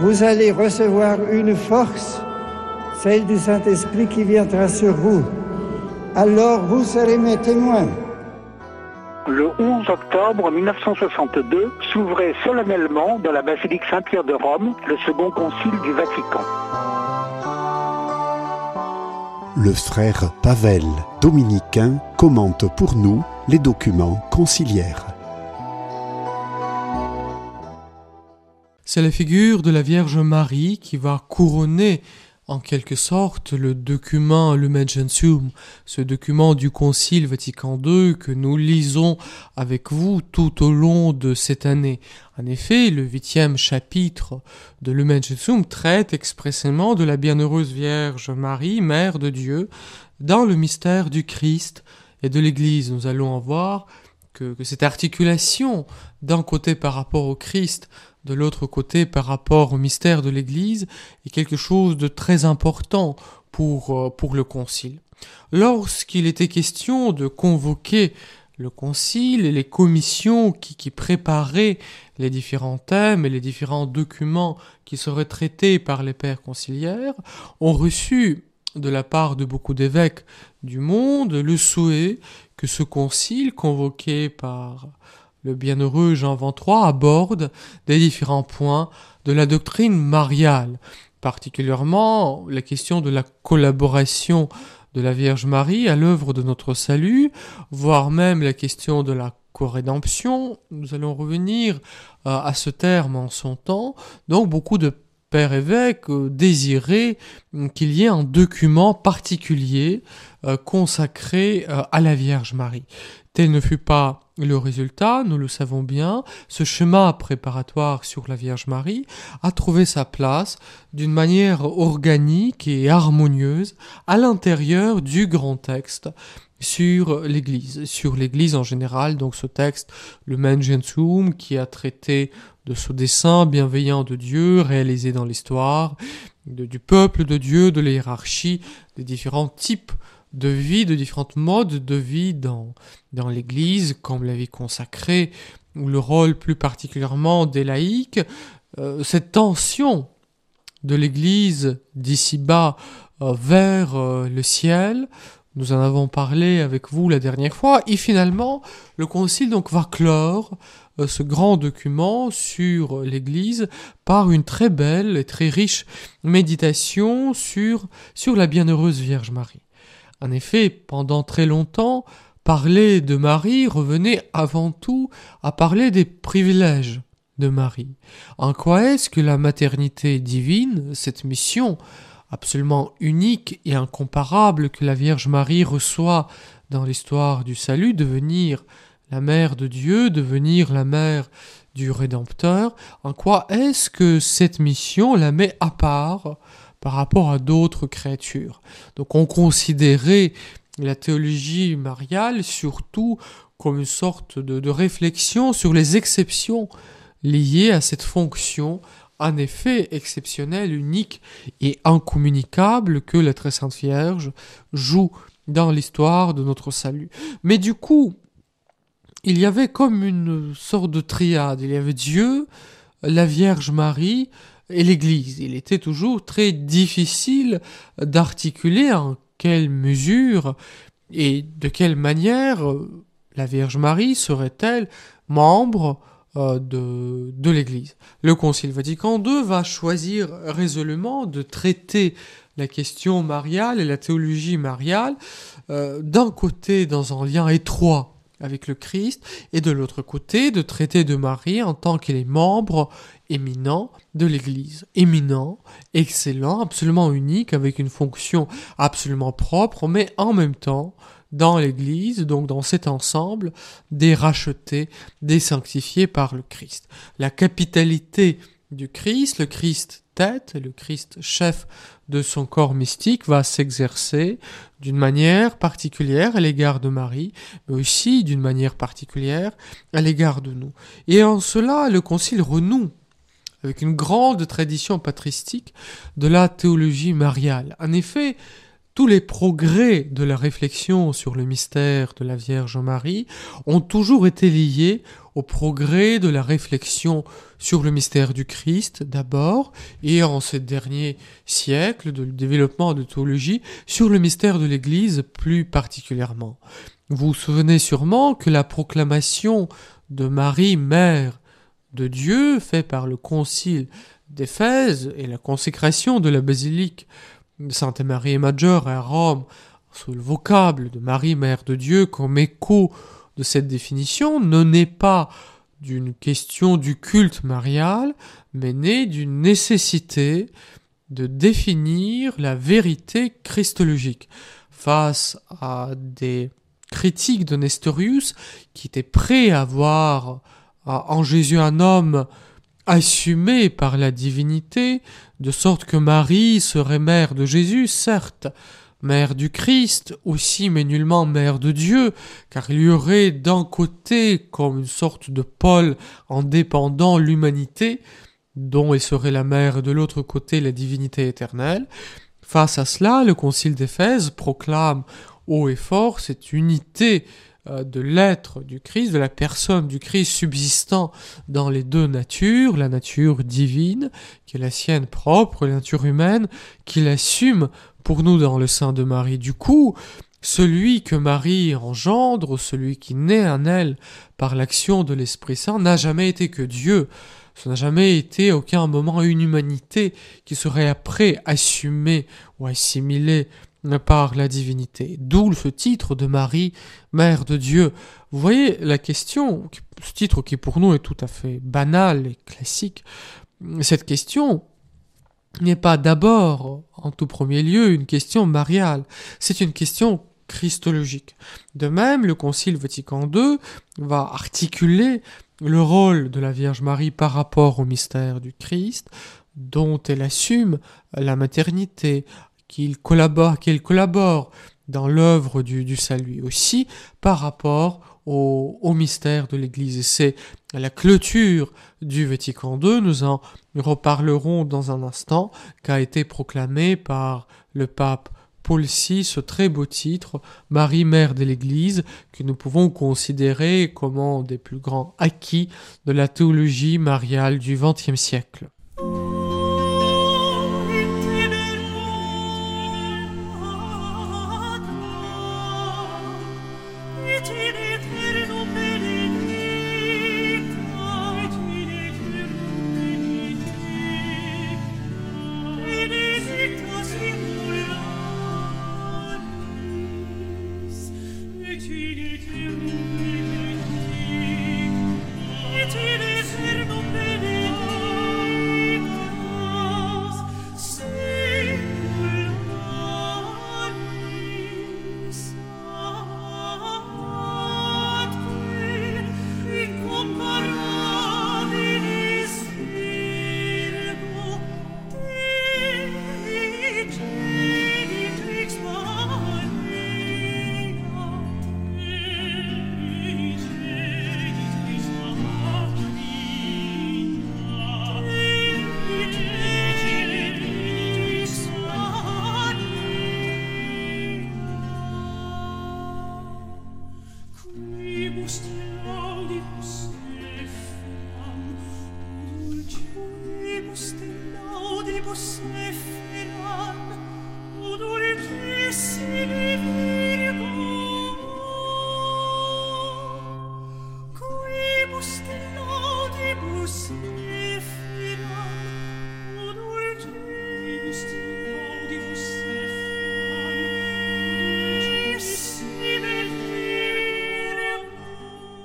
vous allez recevoir une force, celle du Saint-Esprit qui viendra sur vous. Alors vous serez mes témoins. Le 11 octobre 1962 s'ouvrait solennellement dans la basilique Saint-Pierre de Rome le second concile du Vatican. Le frère Pavel, dominicain, commente pour nous les documents conciliaires. C'est la figure de la Vierge Marie qui va couronner en quelque sorte le document Lumen Gentium, ce document du Concile Vatican II que nous lisons avec vous tout au long de cette année. En effet, le huitième chapitre de Lumen Gentium traite expressément de la bienheureuse Vierge Marie, Mère de Dieu, dans le mystère du Christ et de l'Église. Nous allons en voir que, que cette articulation d'un côté par rapport au Christ, de l'autre côté par rapport au mystère de l'Église est quelque chose de très important pour, euh, pour le Concile. Lorsqu'il était question de convoquer le Concile et les commissions qui, qui préparaient les différents thèmes et les différents documents qui seraient traités par les pères conciliaires, ont reçu de la part de beaucoup d'évêques du monde le souhait que ce concile convoqué par le bienheureux Jean XXIII aborde des différents points de la doctrine mariale, particulièrement la question de la collaboration de la Vierge Marie à l'œuvre de notre salut, voire même la question de la corédemption. Nous allons revenir euh, à ce terme en son temps. Donc beaucoup de pères évêques euh, désiraient qu'il y ait un document particulier euh, consacré à la Vierge Marie. Tel ne fut pas le résultat, nous le savons bien, ce schéma préparatoire sur la Vierge Marie a trouvé sa place d'une manière organique et harmonieuse à l'intérieur du grand texte sur l'Église, sur l'Église en général, donc ce texte, le Mengensum, qui a traité de ce dessein bienveillant de Dieu réalisé dans l'histoire, du peuple de Dieu, de la hiérarchie, des différents types de vie, de différents modes de vie dans, dans l'Église, comme la vie consacrée, ou le rôle plus particulièrement des laïcs, euh, cette tension de l'Église d'ici-bas euh, vers euh, le ciel, nous en avons parlé avec vous la dernière fois, et finalement, le Concile donc va clore ce grand document sur l'Église par une très belle et très riche méditation sur, sur la bienheureuse Vierge Marie. En effet, pendant très longtemps, parler de Marie revenait avant tout à parler des privilèges de Marie. En quoi est-ce que la maternité divine, cette mission absolument unique et incomparable que la Vierge Marie reçoit dans l'histoire du salut, devenir la mère de Dieu, devenir la mère du Rédempteur, en quoi est-ce que cette mission la met à part par rapport à d'autres créatures? Donc on considérait la théologie mariale surtout comme une sorte de, réflexion sur les exceptions liées à cette fonction en effet exceptionnelle, unique et incommunicable que la très sainte Vierge joue dans l'histoire de notre salut. Mais du coup, il y avait comme une sorte de triade. Il y avait Dieu, la Vierge Marie et l'Église. Il était toujours très difficile d'articuler en quelle mesure et de quelle manière la Vierge Marie serait-elle membre euh, de, l'Église. Le Concile Vatican II va choisir résolument de traiter la question mariale et la théologie mariale euh, d'un côté dans un lien étroit avec le Christ, et de l'autre côté de traiter de Marie en tant qu'elle est membre éminent de l'Église. Éminent, excellent, absolument unique, avec une fonction absolument propre, mais en même temps, dans l'Église, donc dans cet ensemble, des rachetés, des sanctifiés par le Christ. La capitalité du Christ, le Christ tête, le Christ chef de son corps mystique va s'exercer d'une manière particulière à l'égard de Marie, mais aussi d'une manière particulière à l'égard de nous. Et en cela, le Concile renoue avec une grande tradition patristique de la théologie mariale. En effet, tous les progrès de la réflexion sur le mystère de la Vierge Marie ont toujours été liés au progrès de la réflexion sur le mystère du Christ d'abord, et en ces derniers siècles de développement de théologie sur le mystère de l'Église plus particulièrement. Vous vous souvenez sûrement que la proclamation de Marie, mère de Dieu, faite par le concile d'Éphèse et la consécration de la basilique Sainte Marie Maggiore à Rome, sous le vocable de Marie, Mère de Dieu, comme écho cette définition, ne naît pas d'une question du culte marial, mais naît d'une nécessité de définir la vérité christologique. Face à des critiques de Nestorius qui étaient prêts à voir en Jésus un homme assumé par la divinité, de sorte que Marie serait mère de Jésus, certes, mère du Christ aussi, mais nullement mère de Dieu, car il y aurait d'un côté comme une sorte de pôle en dépendant l'humanité, dont elle serait la mère, et de l'autre côté la divinité éternelle. Face à cela, le Concile d'Éphèse proclame haut et fort cette unité euh, de l'être du Christ, de la personne du Christ subsistant dans les deux natures, la nature divine, qui est la sienne propre, la nature humaine, qu'il assume pour nous dans le sein de Marie. Du coup, celui que Marie engendre, celui qui naît en elle par l'action de l'Esprit Saint, n'a jamais été que Dieu. Ce n'a jamais été aucun moment une humanité qui serait après assumée ou assimilée par la divinité. D'où ce titre de Marie, Mère de Dieu. Vous voyez la question, ce titre qui pour nous est tout à fait banal et classique, cette question n'est pas d'abord, en tout premier lieu, une question mariale, c'est une question christologique. De même, le Concile Vatican II va articuler le rôle de la Vierge Marie par rapport au mystère du Christ, dont elle assume la maternité, qu'il collabore, qu'il collabore dans l'œuvre du, salut aussi par rapport au, mystère de l'Église. Et c'est la clôture du Vatican II, nous en reparlerons dans un instant, qu'a été proclamé par le pape Paul VI ce très beau titre, Marie Mère de l'Église, que nous pouvons considérer comme un des plus grands acquis de la théologie mariale du XXe siècle.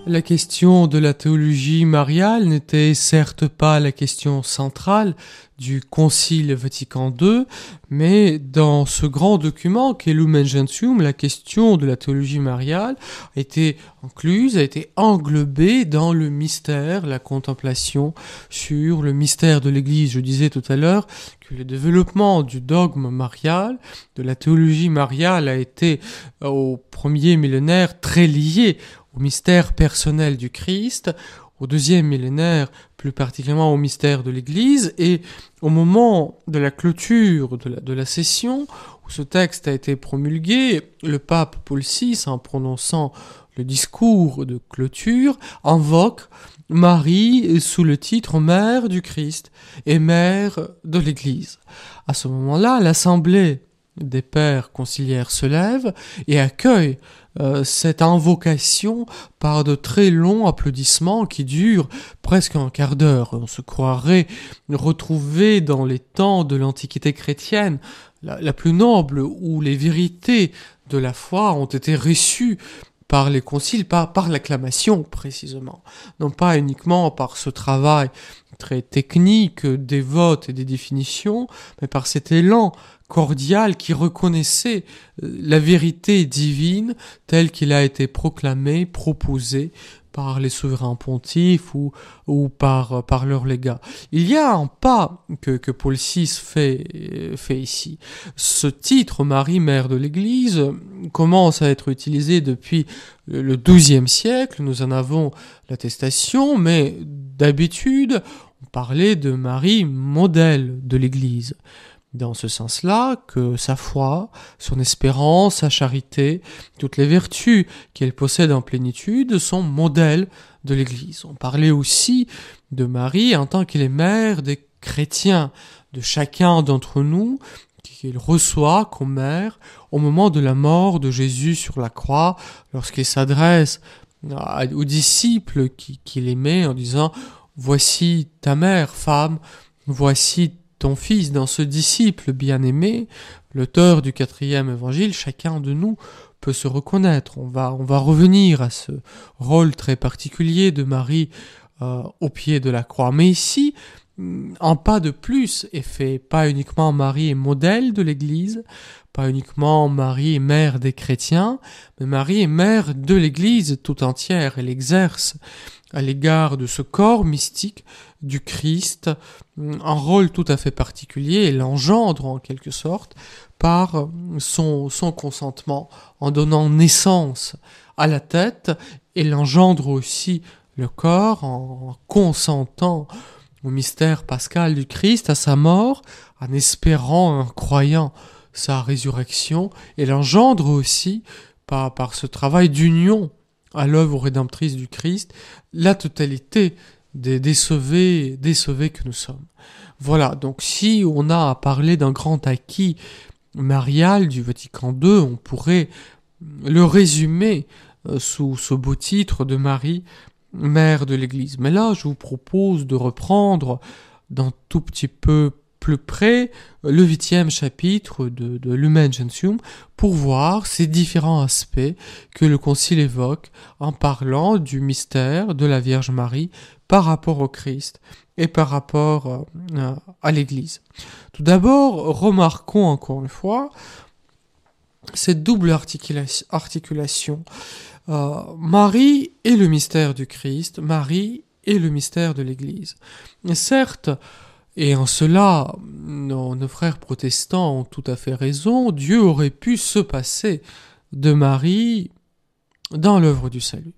La question de la théologie mariale n'était certes pas la question centrale du Concile Vatican II, mais dans ce grand document qu'est Lumen la question de la théologie mariale a été incluse, a été englobée dans le mystère, la contemplation sur le mystère de l'Église. Je disais tout à l'heure que le développement du dogme marial, de la théologie mariale a été au premier millénaire très lié au mystère personnel du Christ, au deuxième millénaire, plus particulièrement au mystère de l'Église, et au moment de la clôture de la, session, où ce texte a été promulgué, le pape Paul VI, en prononçant le discours de clôture, invoque Marie sous le titre Mère du Christ et Mère de l'Église. À ce moment-là, l'Assemblée des pères conciliaires se lève et accueille euh, cette invocation par de très longs applaudissements qui durent presque un quart d'heure. On se croirait retrouvé dans les temps de l'Antiquité chrétienne, la, la, plus noble, où les vérités de la foi ont été reçues par les conciles, par, par l'acclamation précisément, non pas uniquement par ce travail très technique des votes et des définitions, mais par cet élan cordial qui reconnaissait euh, la vérité divine telle qu'il a été proclamé, proposé par les souverains pontifs ou, ou par, leurs légats. Il y a un pas que, Paul VI fait, fait ici. Ce titre, Marie, mère de l'Église, commence à être utilisé depuis le XIIe siècle, nous en avons l'attestation, mais d'habitude, on parlait de Marie, modèle de l'Église dans ce sens-là que sa foi, son espérance, sa charité, toutes les vertus qu'elle possède en plénitude sont modèles de l'Église. On parlait aussi de Marie en tant qu'elle est mère des chrétiens, de chacun d'entre nous, qu'il reçoit comme mère au moment de la mort de Jésus sur la croix, lorsqu'il s'adresse aux disciples qu'il aimait en disant Voici ta mère, femme, voici ton fils, dans ce disciple bien-aimé, l'auteur du quatrième évangile, chacun de nous peut se reconnaître. On va, on va revenir à ce rôle très particulier de Marie euh, au pied de la croix. Mais ici, un pas de plus est fait. Pas uniquement Marie est modèle de l'Église, pas uniquement Marie est mère des chrétiens, mais Marie est mère de l'Église tout entière. Elle exerce à l'égard de ce corps mystique du Christ un rôle tout à fait particulier et l'engendre en quelque sorte par son, son consentement en donnant naissance à la tête et l'engendre aussi le corps en consentant au mystère pascal du Christ, à sa mort, en espérant, en croyant sa résurrection, et l'engendre aussi par, par ce travail d'union à l'œuvre rédemptrice du Christ, la totalité des, des, que nous sommes. Voilà, donc si on a à parler d'un grand acquis marial du Vatican II, on pourrait le résumer euh, sous ce beau titre de Marie, mère de l'Église. Mais là, je vous propose de reprendre d'un tout petit peu près le huitième chapitre de, de Lumen Gentium pour voir ces différents aspects que le Concile évoque en parlant du mystère de la Vierge Marie par rapport au Christ et par rapport euh, à l'Église. Tout d'abord, remarquons encore une fois cette double articulation. Euh, Marie est le mystère du Christ, Marie est le mystère de l'Église. Certes, et en cela, nos, frères protestants ont tout à fait raison, Dieu aurait pu se passer de Marie dans l'œuvre du salut.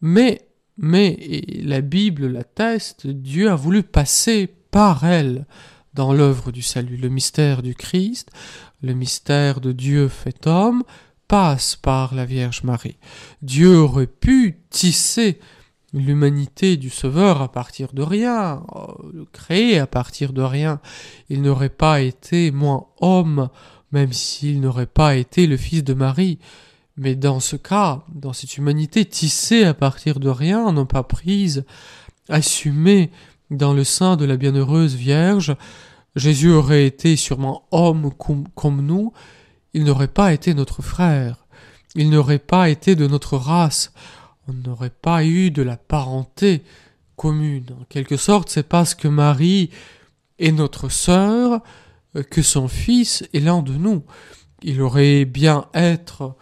Mais, mais, et la Bible l'atteste, Dieu a voulu passer par elle dans l'œuvre du salut. Le mystère du Christ, le mystère de Dieu fait homme, passe par la Vierge Marie. Dieu aurait pu tisser l'humanité du Sauveur à partir de rien, euh, créer à partir de rien. Il n'aurait pas été moins homme, même s'il n'aurait pas été le fils de Marie. Mais dans ce cas, dans cette humanité tissée à partir de rien, non pas prise, assumée dans le sein de la bienheureuse Vierge, Jésus aurait été sûrement homme comme nous, il n'aurait pas été notre frère, il n'aurait pas été de notre race, on n'aurait pas eu de la parenté commune. En quelque sorte, c'est parce que Marie est notre sœur euh, que son fils est l'un de nous. Il aurait bien être,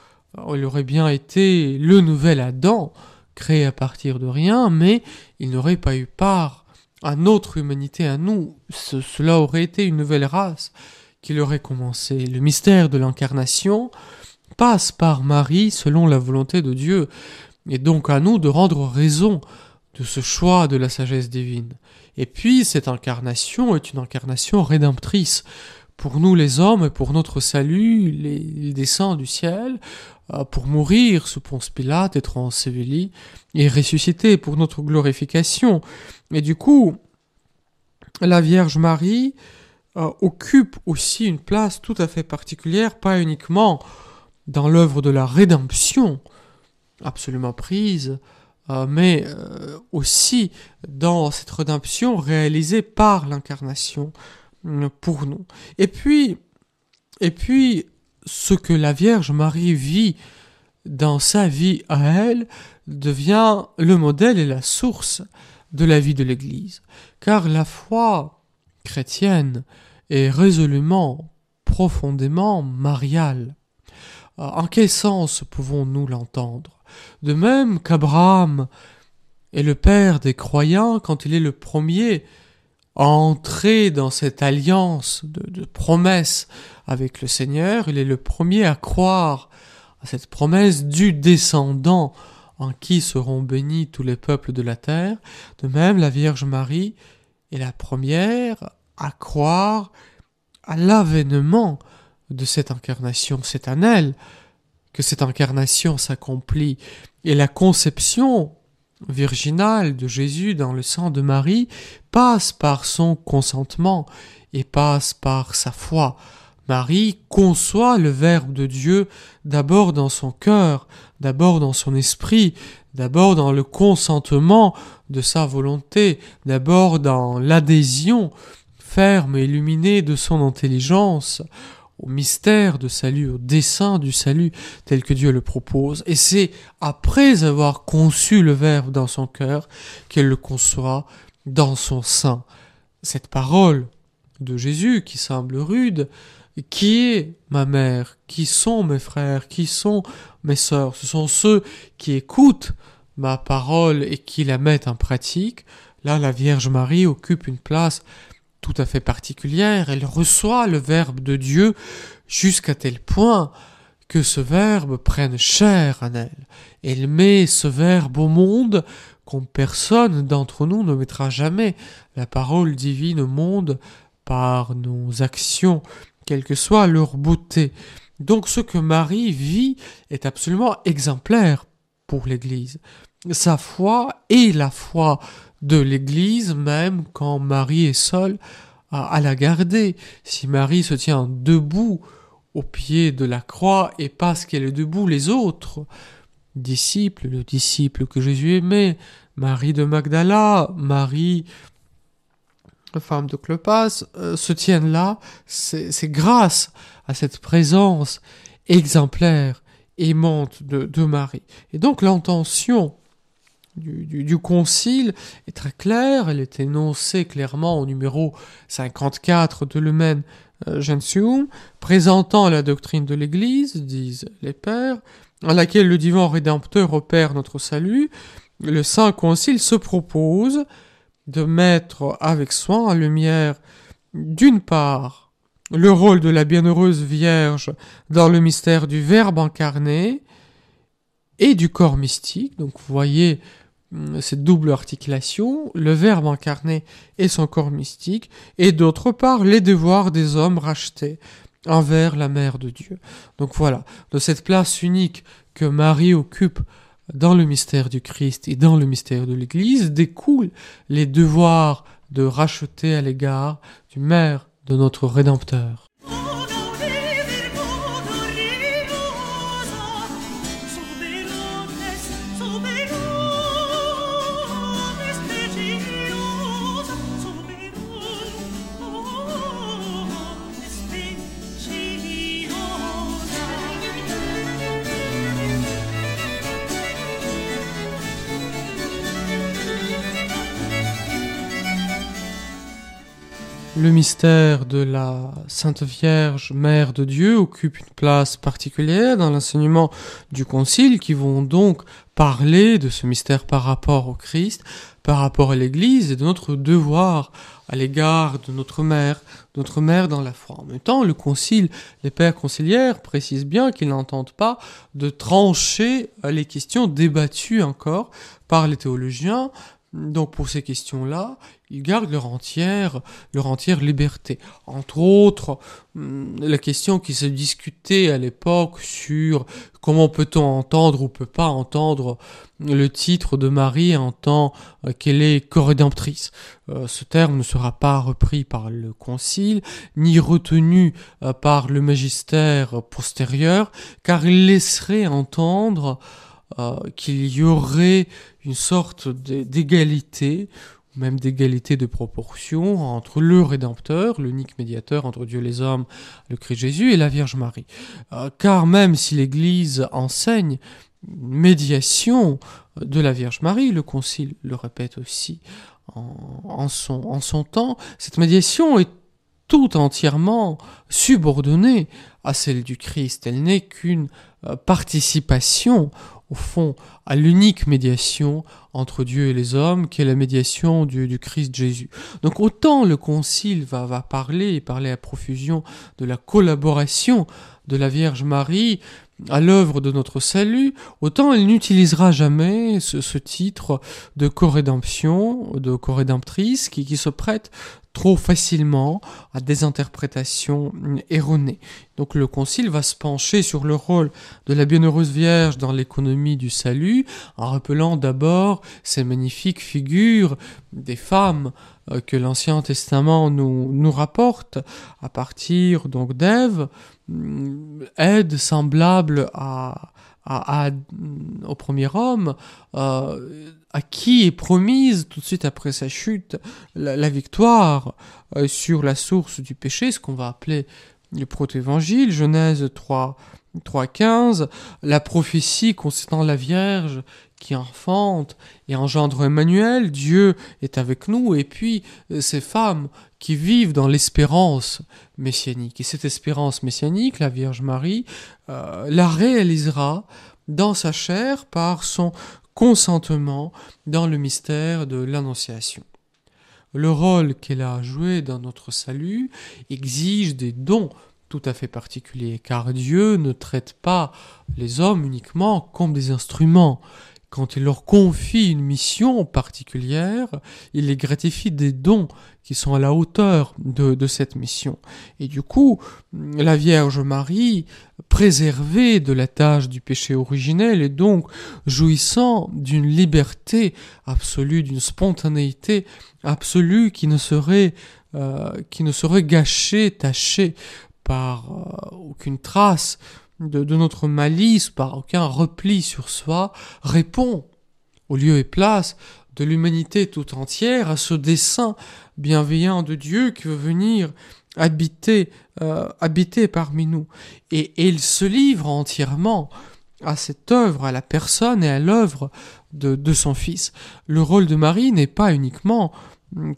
il aurait bien été le nouvel Adam, créé à partir de rien, mais il n'aurait pas eu part à notre humanité, à nous. Ce, cela aurait été une nouvelle race qu'il aurait commencé. Le mystère de l'incarnation passe par Marie selon la volonté de Dieu. Et donc à nous de rendre raison de ce choix de la sagesse divine. Et puis cette incarnation est une incarnation rédemptrice. Pour nous les hommes et pour notre salut, il descend du ciel euh, pour mourir sous Ponce Pilate, être enseveli et ressuscité pour notre glorification. Et du coup, la Vierge Marie euh, occupe aussi une place tout à fait particulière, pas uniquement dans l'œuvre de la rédemption, absolument prise, euh, mais euh, aussi dans cette rédemption réalisée par l'incarnation pour nous. Et puis, et puis, ce que la Vierge Marie vit dans sa vie à elle devient le modèle et la source de la vie de l'Église. Car la foi chrétienne est résolument, profondément mariale. Euh, en quel sens pouvons-nous l'entendre? De même qu'Abraham est le père des croyants quand il est le premier à entrer dans cette alliance de, de promesse avec le Seigneur, il est le premier à croire à cette promesse du descendant en qui seront bénis tous les peuples de la terre. De même, la Vierge Marie est la première à croire à l'avènement de cette incarnation. C'est que cette incarnation s'accomplit. Et la conception virginale de Jésus dans le sang de Marie passe par son consentement et passe par sa foi. Marie conçoit le Verbe de Dieu d'abord dans son cœur, d'abord dans son esprit, d'abord dans le consentement de sa volonté, d'abord dans l'adhésion ferme et illuminée de son intelligence au mystère de salut, au dessein du salut tel que Dieu le propose. Et c'est après avoir conçu le Verbe dans son cœur qu'elle le conçoit dans son sein. Cette parole de Jésus qui semble rude, qui est ma mère, qui sont mes frères, qui sont mes sœurs, ce sont ceux qui écoutent ma parole et qui la mettent en pratique. Là, la Vierge Marie occupe une place tout à fait particulière, elle reçoit le Verbe de Dieu jusqu'à tel point que ce Verbe prenne chair en elle. Elle met ce Verbe au monde comme personne d'entre nous ne mettra jamais la parole divine au monde par nos actions, quelle que soit leur beauté. Donc ce que Marie vit est absolument exemplaire pour l'Église. Sa foi est la foi de l'Église, même quand Marie est seule à, la garder. Si Marie se tient debout au pied de la croix et parce qu'elle est debout, les autres disciples, le disciple que Jésus aimait, Marie de Magdala, Marie, femme de Clopas, euh, se tiennent là, c'est grâce à cette présence exemplaire, aimante de, de Marie. Et donc l'intention du, concile est très claire, elle est énoncée clairement au numéro 54 de Lumen euh, Gentium, présentant la doctrine de l'Église, disent les pères, en laquelle le divin rédempteur opère notre salut, le Saint Concile se propose de mettre avec soin en lumière, d'une part, le rôle de la bienheureuse Vierge dans le mystère du Verbe incarné et du corps mystique. Donc vous voyez euh, cette double articulation, le Verbe incarné et son corps mystique, et d'autre part les devoirs des hommes rachetés envers la Mère de Dieu. Donc voilà, de cette place unique que Marie occupe dans le mystère du Christ et dans le mystère de l'Église découlent les devoirs de racheter à l'égard du Mère de notre Rédempteur. Le mystère de la Sainte Vierge, Mère de Dieu, occupe une place particulière dans l'enseignement du Concile, qui vont donc parler de ce mystère par rapport au Christ, par rapport à l'Église et de notre devoir à l'égard de notre Mère, notre Mère dans la foi. En même temps, le Concile, les pères conciliaires précisent bien qu'ils n'entendent pas de trancher les questions débattues encore par les théologiens, Donc pour ces questions-là, ils gardent leur entière, leur entière liberté. Entre autres, hum, la question qui se discutait à l'époque sur comment peut-on entendre ou peut pas entendre le titre de Marie en tant euh, qu'elle est corrédemptrice. Euh, ce terme ne sera pas repris par le concile, ni retenu euh, par le magistère postérieur, car il laisserait entendre qu'il y aurait une sorte d'égalité même d'égalité de proportion entre le Rédempteur, l'unique médiateur entre Dieu et les hommes, le Christ Jésus, et la Vierge Marie. Euh, car même si l'Église enseigne une médiation de la Vierge Marie, le Concile le répète aussi en, son, temps, cette médiation est tout entièrement subordonnée à celle du Christ. Elle n'est qu'une euh, participation au fond, à l'unique médiation entre Dieu et les hommes, qui est la médiation du, du Christ Jésus. Donc autant le Concile va, va parler, et parler à profusion de la collaboration de la Vierge Marie à l'œuvre de notre salut, autant elle n'utilisera jamais ce, titre de co-rédemption, de co-rédemptrice, qui, se prête trop facilement à des interprétations erronées. Donc le Concile va se pencher sur le rôle de la Bienheureuse Vierge dans l'économie du salut, en rappelant d'abord ces magnifiques figures des femmes que l'Ancien Testament nous, rapporte à partir donc d'Ève, mm, aide semblable à, à, au premier homme, euh, à qui est promise tout de suite après sa chute la, victoire euh, sur la source du péché, ce qu'on va appeler le proto-évangile, Genèse 3, 3.15, la prophétie concernant la Vierge qui enfante et engendre Emmanuel, Dieu est avec nous, et puis euh, ces femmes qui vivent dans l'espérance messianique. Et cette espérance messianique, la Vierge Marie, euh, la réalisera dans sa chair par son consentement dans le mystère de l'Annonciation. Le rôle qu'elle a joué dans notre salut exige des dons tout à fait particuliers, car Dieu ne traite pas les hommes uniquement comme des instruments. Quand il leur confie une mission particulière, il les gratifie des dons qui sont à la hauteur de, cette mission. Et du coup, la Vierge Marie, préservée de la tâche du péché originel et donc jouissant d'une liberté absolue, d'une spontanéité absolue qui ne serait, euh, qui ne serait gâchée, tachée par euh, aucune trace de, notre malice, par aucun repli sur soi, répond au lieu et place de l'humanité tout entière à ce dessein bienveillant de Dieu qui veut venir habiter, euh, habiter parmi nous. Et, et, il se livre entièrement à cette œuvre, à la personne et à l'œuvre de, de son Fils. Le rôle de Marie n'est pas uniquement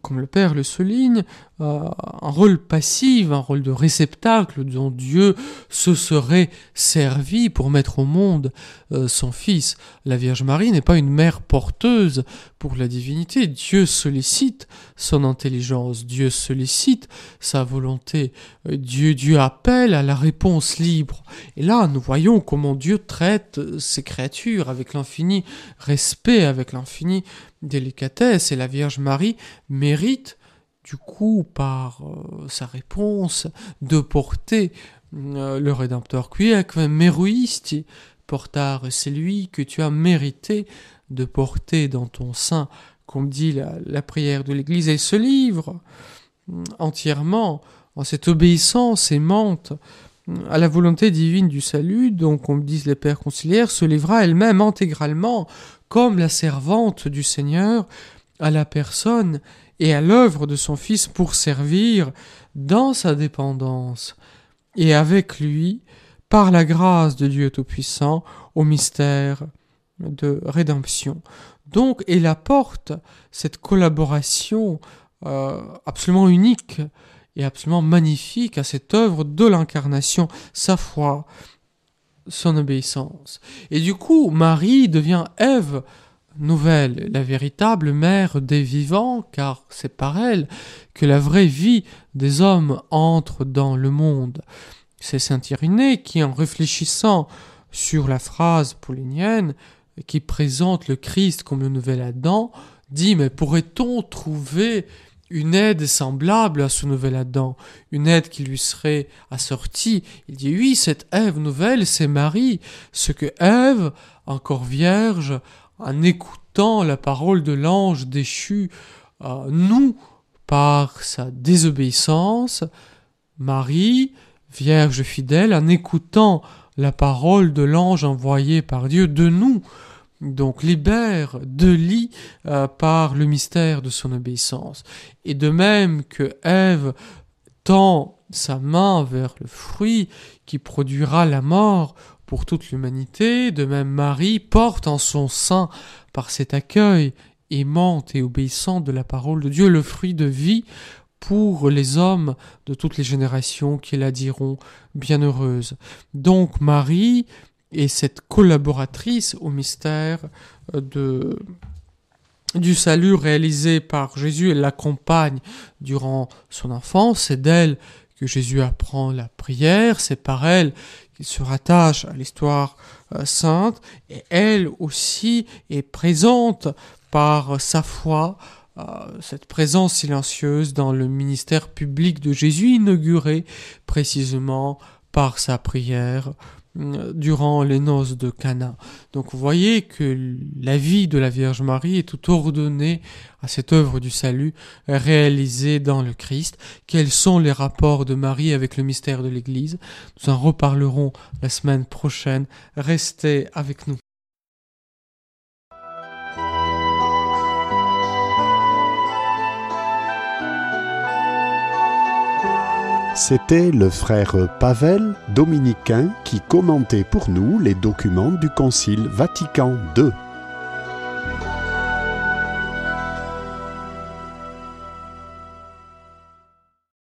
comme le Père le souligne, euh, un rôle passif, un rôle de réceptacle dont Dieu se serait servi pour mettre au monde euh, son Fils. La Vierge Marie n'est pas une mère porteuse pour la divinité. Dieu sollicite son intelligence, Dieu sollicite sa volonté, euh, Dieu, Dieu appelle à la réponse libre. Et là, nous voyons comment Dieu traite ses créatures avec l'infini respect, avec l'infini délicatesse, et la Vierge Marie mérite du coup par euh, sa réponse de porter euh, le Rédempteur quiec, meruisti, portar, c'est lui que tu as mérité de porter dans ton sein, comme dit la, prière de l'Église, et ce livre mm, entièrement en cette obéissance aimante mm, à la volonté divine du salut, donc comme disent les pères conciliaires, se livra elle-même intégralement comme la servante du Seigneur à la personne et à l'œuvre de son Fils pour servir dans sa dépendance et avec lui, par la grâce de Dieu Tout-Puissant, au mystère de rédemption. Donc, elle apporte cette collaboration euh, absolument unique et absolument magnifique à cette œuvre de l'incarnation, sa foi, son obéissance. Et du coup, Marie devient Ève nouvelle, la véritable mère des vivants, car c'est par elle que la vraie vie des hommes entre dans le monde. C'est Saint Irénée qui, en réfléchissant sur la phrase paulinienne qui présente le Christ comme le nouvel Adam, dit mais pourrait-on trouver une aide semblable à ce nouvel Adam, une aide qui lui serait assortie. Il dit oui, cette Ève nouvelle, c'est Marie, ce que Ève, encore vierge, en écoutant la parole de l'ange déchu, euh, nous, par sa désobéissance, Marie, vierge fidèle, en écoutant la parole de l'ange envoyé par Dieu de nous, donc libère de lit euh, par le mystère de son obéissance. Et de même que Ève tend sa main vers le fruit qui produira la mort pour toute l'humanité, de même Marie porte en son sein, par cet accueil aimant et obéissant de la parole de Dieu, le fruit de vie pour les hommes de toutes les générations qui la diront bienheureuse. Donc Marie et cette collaboratrice au mystère euh, du salut réalisé par Jésus, elle l'accompagne durant son enfance, c'est d'elle que Jésus apprend la prière, c'est par elle qu'il se rattache à l'histoire euh, sainte, et elle aussi est présente par sa foi, euh, cette présence silencieuse dans le ministère public de Jésus inauguré précisément par sa prière durant les noces de Cana. Donc vous voyez que la vie de la Vierge Marie est tout ordonnée à cette œuvre du salut réalisée dans le Christ. Quels sont les rapports de Marie avec le mystère de l'Église? Nous en reparlerons la semaine prochaine. Restez avec nous. C'était le frère Pavel, dominicain, qui commentait pour nous les documents du Concile Vatican II.